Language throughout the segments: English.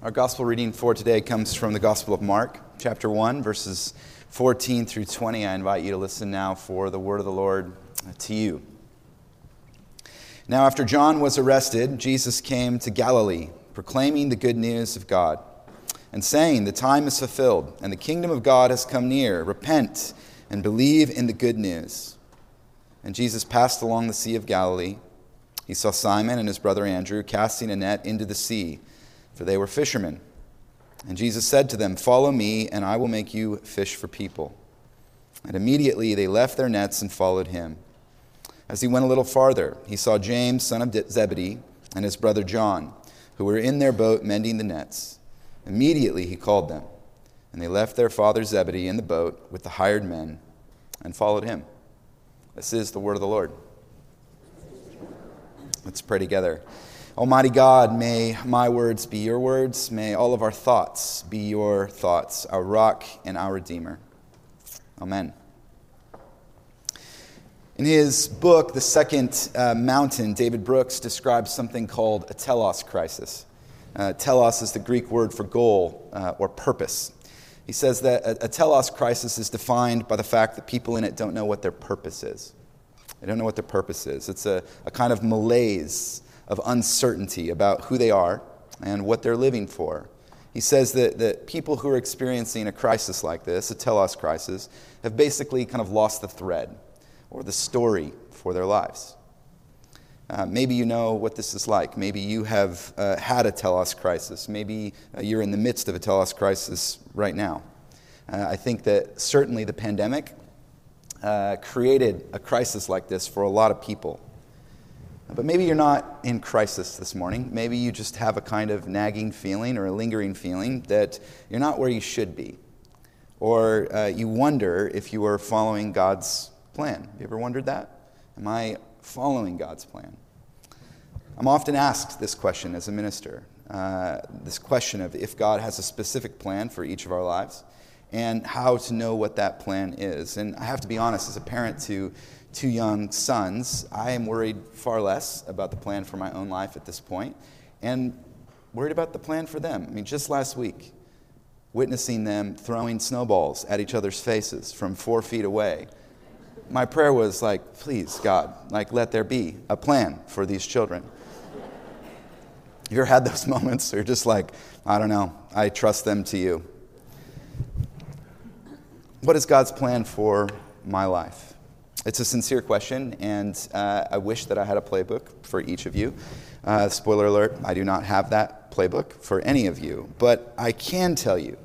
Our gospel reading for today comes from the Gospel of Mark, chapter 1, verses 14 through 20. I invite you to listen now for the word of the Lord to you. Now, after John was arrested, Jesus came to Galilee, proclaiming the good news of God, and saying, The time is fulfilled, and the kingdom of God has come near. Repent and believe in the good news. And Jesus passed along the Sea of Galilee. He saw Simon and his brother Andrew casting a net into the sea for they were fishermen. And Jesus said to them, Follow me, and I will make you fish for people. And immediately they left their nets and followed him. As he went a little farther, he saw James, son of Zebedee, and his brother John, who were in their boat mending the nets. Immediately he called them, and they left their father Zebedee in the boat with the hired men and followed him. This is the word of the Lord. Let's pray together. Almighty God, may my words be your words. May all of our thoughts be your thoughts, our rock and our Redeemer. Amen. In his book, The Second uh, Mountain, David Brooks describes something called a telos crisis. Uh, telos is the Greek word for goal uh, or purpose. He says that a, a telos crisis is defined by the fact that people in it don't know what their purpose is. They don't know what their purpose is. It's a, a kind of malaise of uncertainty about who they are and what they're living for. He says that, that people who are experiencing a crisis like this, a telos crisis, have basically kind of lost the thread or the story for their lives. Uh, maybe you know what this is like. Maybe you have uh, had a telos crisis. Maybe uh, you're in the midst of a telos crisis right now. Uh, I think that certainly the pandemic uh, created a crisis like this for a lot of people. But maybe you're not in crisis this morning. Maybe you just have a kind of nagging feeling or a lingering feeling that you're not where you should be. Or uh, you wonder if you are following God's plan. Have you ever wondered that? Am I following God's plan? I'm often asked this question as a minister uh, this question of if God has a specific plan for each of our lives and how to know what that plan is. And I have to be honest, as a parent to two young sons, I am worried far less about the plan for my own life at this point and worried about the plan for them. I mean, just last week, witnessing them throwing snowballs at each other's faces from four feet away. My prayer was like, please, God, like, let there be a plan for these children. You ever had those moments where you're just like, I don't know, I trust them to you? What is God's plan for my life? It's a sincere question, and uh, I wish that I had a playbook for each of you. Uh, spoiler alert, I do not have that playbook for any of you, but I can tell you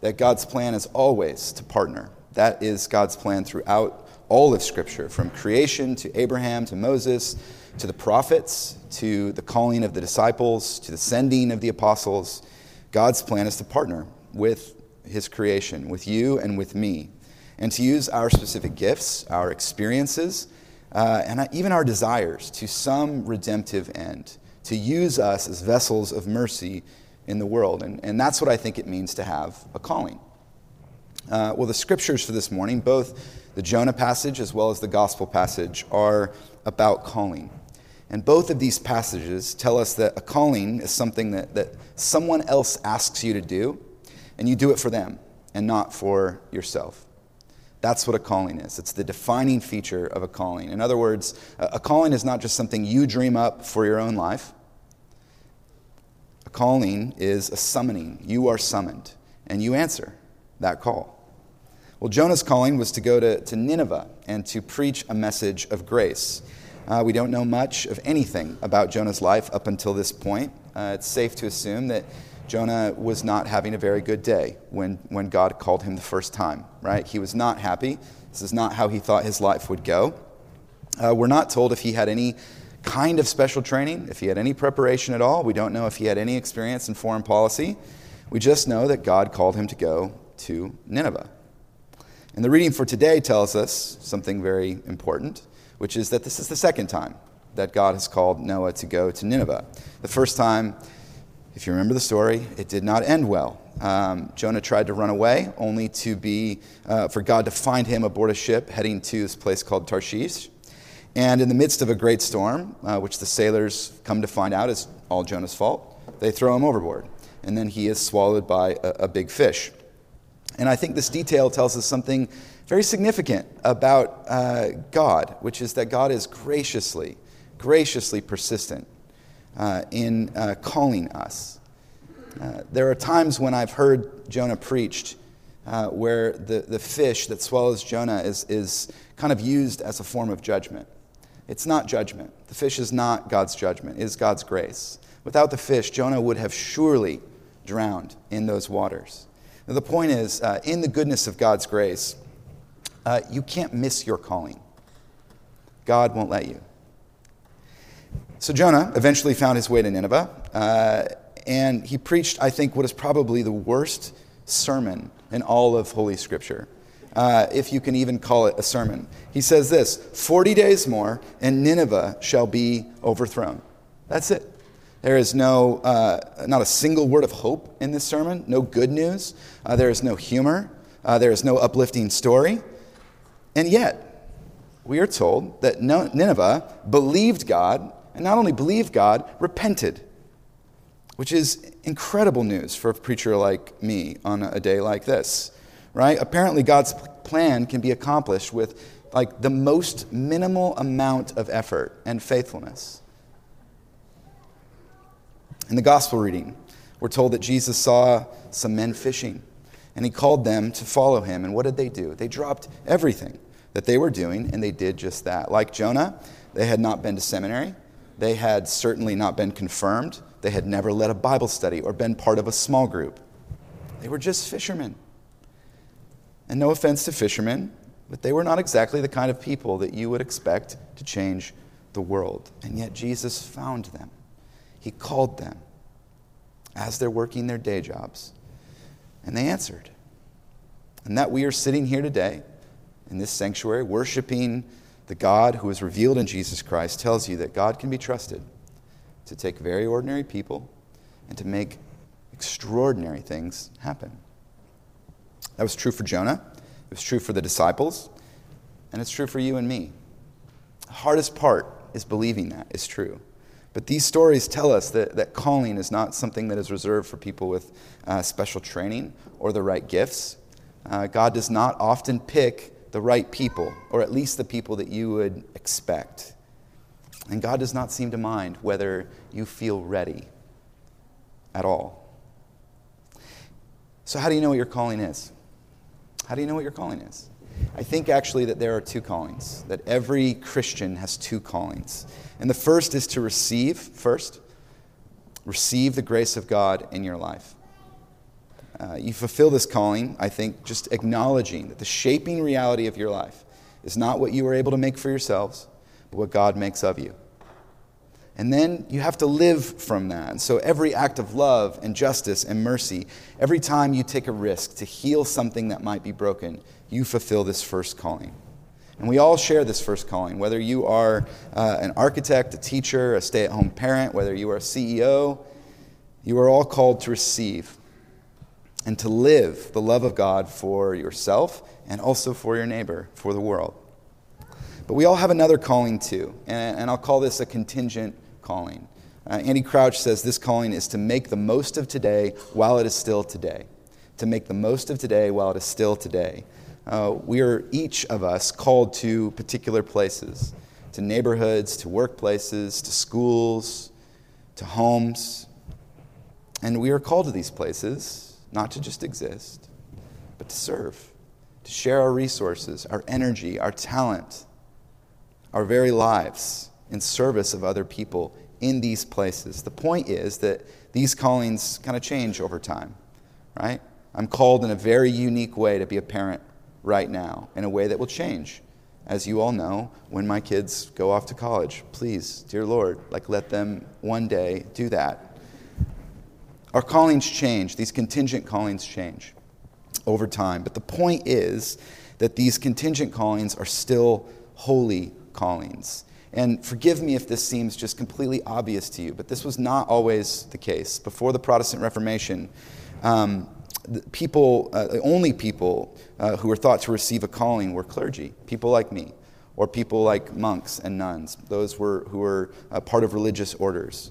that God's plan is always to partner. That is God's plan throughout all of Scripture, from creation to Abraham to Moses to the prophets to the calling of the disciples to the sending of the apostles. God's plan is to partner with his creation, with you and with me and to use our specific gifts, our experiences, uh, and even our desires to some redemptive end, to use us as vessels of mercy in the world. And, and that's what I think it means to have a calling. Uh, well, the scriptures for this morning, both the Jonah passage as well as the gospel passage, are about calling. And both of these passages tell us that a calling is something that, that someone else asks you to do, and you do it for them and not for yourself. That's what a calling is. It's the defining feature of a calling. In other words, a calling is not just something you dream up for your own life. A calling is a summoning. You are summoned, and you answer that call. Well, Jonah's calling was to go to, to Nineveh and to preach a message of grace. Uh, we don't know much of anything about Jonah's life up until this point. Uh, it's safe to assume that Jonah was not having a very good day when, when God called him the first time, right? He was not happy. This is not how he thought his life would go. Uh, we're not told if he had any kind of special training, if he had any preparation at all. We don't know if he had any experience in foreign policy. We just know that God called him to go to Nineveh. And the reading for today tells us something very important, which is that this is the second time that God has called Jonah to go to Nineveh. The first time if you remember the story, it did not end well. Um, Jonah tried to run away, only to be uh, for God to find him aboard a ship heading to this place called Tarshish. And in the midst of a great storm, uh, which the sailors come to find out is all Jonah's fault, they throw him overboard. and then he is swallowed by a, a big fish. And I think this detail tells us something very significant about uh, God, which is that God is graciously, graciously persistent uh, in uh, calling us. Uh, there are times when I've heard Jonah preached uh, where the, the fish that swallows Jonah is, is kind of used as a form of judgment. It's not judgment. The fish is not God's judgment, it is God's grace. Without the fish, Jonah would have surely drowned in those waters. Now, the point is, uh, in the goodness of God's grace, uh, you can't miss your calling. God won't let you. So Jonah eventually found his way to Nineveh, uh, and he preached, I think, what is probably the worst sermon in all of Holy Scripture, uh, if you can even call it a sermon. He says this 40 days more, and Nineveh shall be overthrown. That's it. There is no, uh, not a single word of hope in this sermon, no good news. Uh, there is no humor. Uh, there is no uplifting story. And yet, we are told that Nineveh believed God, and not only believed God, repented which is incredible news for a preacher like me on a day like this, right? Apparently, God's plan can be accomplished with like the most minimal amount of effort and faithfulness. In the gospel reading, we're told that Jesus saw some men fishing and he called them to follow him. And what did they do? They dropped everything that they were doing and they did just that. Like Jonah, they had not been to seminary, they had certainly not been confirmed, they had never led a Bible study or been part of a small group. They were just fishermen. And no offense to fishermen, but they were not exactly the kind of people that you would expect to change the world. And yet Jesus found them. He called them as they're working their day jobs. And they answered. And that we are sitting here today in this sanctuary worshiping the God who is revealed in Jesus Christ tells you that God can be trusted to take very ordinary people and to make extraordinary things happen. That was true for Jonah, it was true for the disciples, and it's true for you and me. The hardest part is believing that is true. But these stories tell us that, that calling is not something that is reserved for people with uh, special training or the right gifts. Uh, God does not often pick the right people, or at least the people that you would expect. And God does not seem to mind whether you feel ready at all. So, how do you know what your calling is? How do you know what your calling is? I think actually that there are two callings, that every Christian has two callings. And the first is to receive, first, receive the grace of God in your life. Uh, you fulfill this calling, I think, just acknowledging that the shaping reality of your life is not what you were able to make for yourselves, but what God makes of you. And then you have to live from that. And so every act of love and justice and mercy, every time you take a risk to heal something that might be broken, you fulfill this first calling. And we all share this first calling, whether you are uh, an architect, a teacher, a stay at home parent, whether you are a CEO, you are all called to receive and to live the love of God for yourself and also for your neighbor, for the world. But we all have another calling too, and, I'll call this a contingent calling. Uh, Andy Crouch says this calling is to make the most of today while it is still today. To make the most of today while it is still today. Uh, we are each of us called to particular places, to neighborhoods, to workplaces, to schools, to homes. And we are called to these places not to just exist, but to serve, to share our resources, our energy, our talent our very lives in service of other people in these places. The point is that these callings kind of change over time, right? I'm called in a very unique way to be a parent right now, in a way that will change. As you all know, when my kids go off to college, please, dear Lord, like let them one day do that. Our callings change, these contingent callings change over time. But the point is that these contingent callings are still holy callings. And forgive me if this seems just completely obvious to you, but this was not always the case. Before the Protestant Reformation, um, the people, uh, the only people uh, who were thought to receive a calling were clergy, people like me, or people like monks and nuns, those were, who were uh, part of religious orders.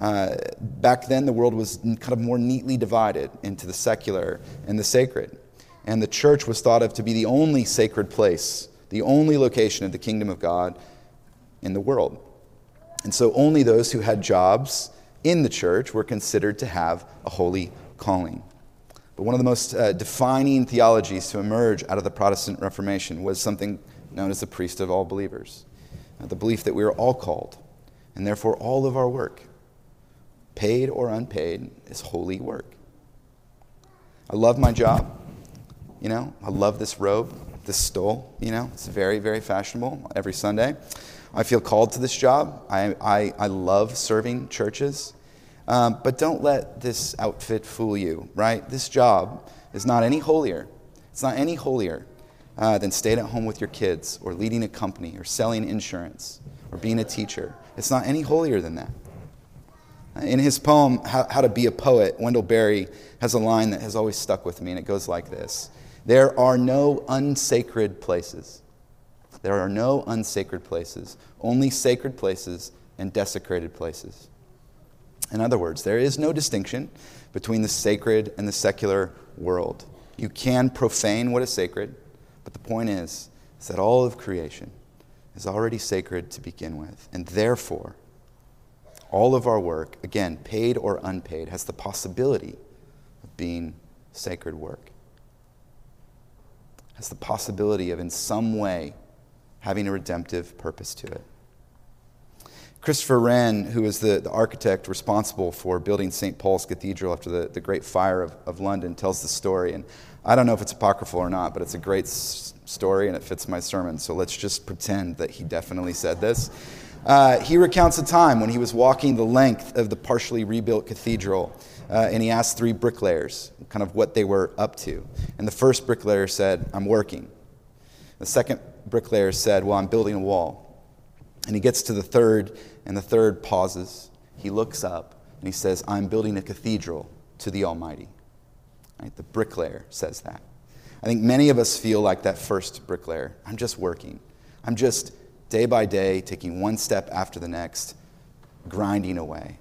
Uh, back then, the world was kind of more neatly divided into the secular and the sacred. And the church was thought of to be the only sacred place, the only location of the kingdom of God in the world. And so only those who had jobs in the church were considered to have a holy calling. But one of the most uh, defining theologies to emerge out of the Protestant Reformation was something known as the priest of all believers uh, the belief that we are all called, and therefore all of our work, paid or unpaid, is holy work. I love my job. You know, I love this robe, this stole. You know, it's very, very fashionable every Sunday. I feel called to this job. I, I, I love serving churches. Um, but don't let this outfit fool you, right? This job is not any holier. It's not any holier uh, than staying at home with your kids or leading a company or selling insurance or being a teacher. It's not any holier than that. In his poem, How, to Be a Poet, Wendell Berry has a line that has always stuck with me, and it goes like this There are no unsacred places. There are no unsacred places, only sacred places and desecrated places. In other words, there is no distinction between the sacred and the secular world. You can profane what is sacred, but the point is, is that all of creation is already sacred to begin with. And therefore, all of our work, again, paid or unpaid, has the possibility of being sacred work. Has the possibility of, in some way, having a redemptive purpose to it. Christopher Wren, who is the, the architect responsible for building St. Paul's Cathedral after the, the Great Fire of, of London, tells the story. And I don't know if it's apocryphal or not, but it's a great s- story and it fits my sermon. So let's just pretend that he definitely said this. Uh, he recounts a time when he was walking the length of the partially rebuilt cathedral uh, and he asked three bricklayers kind of what they were up to. And the first bricklayer said, I'm working. The second bricklayer said, Well, I'm building a wall. And he gets to the third, and the third pauses. He looks up and he says, I'm building a cathedral to the Almighty. Right? The bricklayer says that. I think many of us feel like that first bricklayer. I'm just working. I'm just day by day taking one step after the next, grinding away.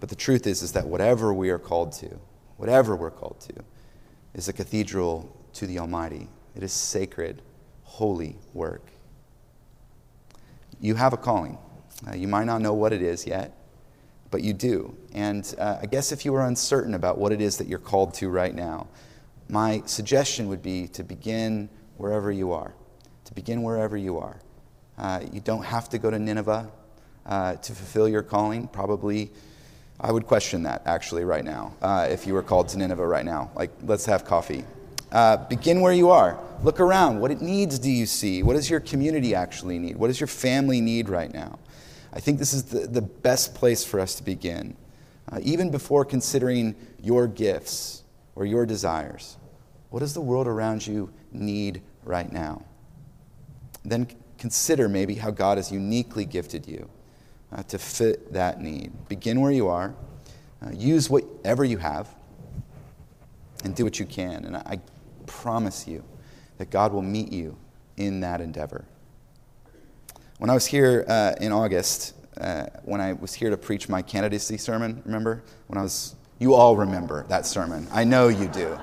But the truth is, is that whatever we are called to, whatever we're called to, is a cathedral to the Almighty. It is sacred, holy work you have a calling. Uh, you might not know what it is yet, but you do. And uh, I guess if you are uncertain about what it is that you're called to right now, my suggestion would be to begin wherever you are. To begin wherever you are. Uh, you don't have to go to Nineveh uh, to fulfill your calling. Probably, I would question that actually right now, uh, if you were called to Nineveh right now. Like, let's have coffee. Uh, begin where you are. Look around. What it needs do you see? What does your community actually need? What does your family need right now? I think this is the, the best place for us to begin, uh, even before considering your gifts or your desires. What does the world around you need right now? Then consider maybe how God has uniquely gifted you uh, to fit that need. Begin where you are, uh, use whatever you have, and do what you can. And I promise you that God will meet you in that endeavor. When I was here uh, in August, uh, when I was here to preach my candidacy sermon, remember? When I was, you all remember that sermon. I know you do,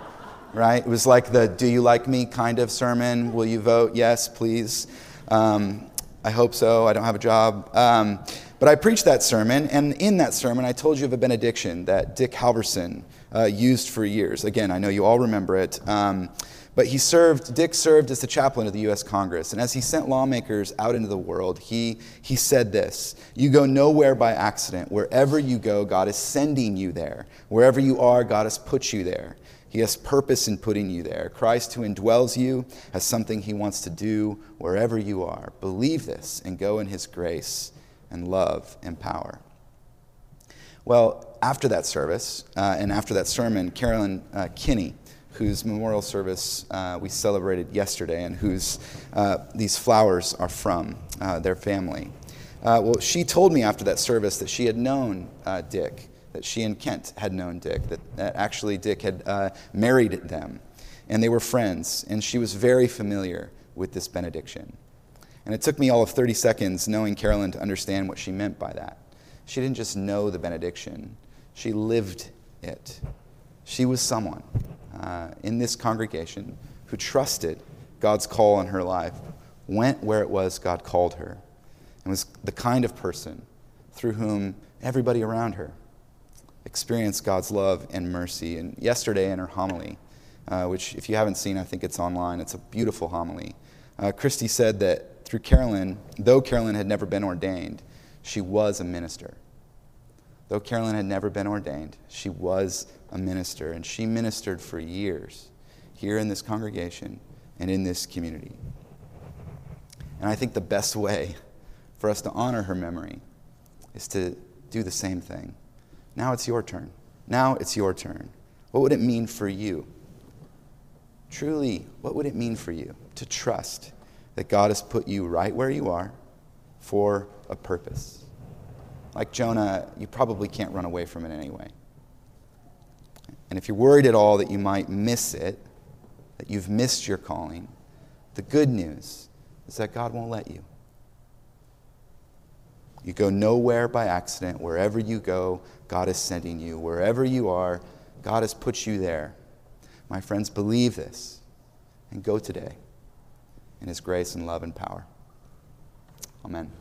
right? It was like the do you like me kind of sermon. Will you vote? Yes, please. Um, I hope so. I don't have a job. Um, but I preached that sermon, and in that sermon, I told you of a benediction that Dick Halverson uh, used for years. Again, I know you all remember it. Um, but he served, Dick served as the chaplain of the U.S. Congress. And as he sent lawmakers out into the world, he, he said this You go nowhere by accident. Wherever you go, God is sending you there. Wherever you are, God has put you there. He has purpose in putting you there. Christ, who indwells you, has something he wants to do wherever you are. Believe this and go in his grace and love and power. Well, after that service uh, and after that sermon, Carolyn uh, Kinney, whose memorial service uh, we celebrated yesterday and whose uh, these flowers are from, uh, their family. Uh, well, she told me after that service that she had known Dick, that she and Kent had known Dick, that, that actually Dick had uh, married them, and they were friends, and she was very familiar with this benediction. And it took me all of 30 seconds knowing Carolyn to understand what she meant by that. she didn't just know the benediction, she lived it. She was someone uh, in this congregation who trusted God's call on her life, went where it was God called her, and was the kind of person through whom everybody around her experienced God's love and mercy. And yesterday in her homily, uh, which if you haven't seen, I think it's online, it's a beautiful homily. Uh, Christy said that through Carolyn, though Carolyn had never been ordained, she was a minister. Though Carolyn had never been ordained, she was a minister, and she ministered for years here in this congregation and in this community. And I think the best way for us to honor her memory is to do the same thing. Now it's your turn. Now it's your turn. What would it mean for you? Truly, what would it mean for you to trust that God has put you right where you are for a purpose? Like Jonah, you probably can't run away from it anyway. And if you're worried at all that you might miss it, that you've missed your calling, the good news is that God won't let you. You go nowhere by accident. Wherever you go, God is sending you. Wherever you are, God has put you there. My friends, believe this and go today in His grace and love and power. Amen.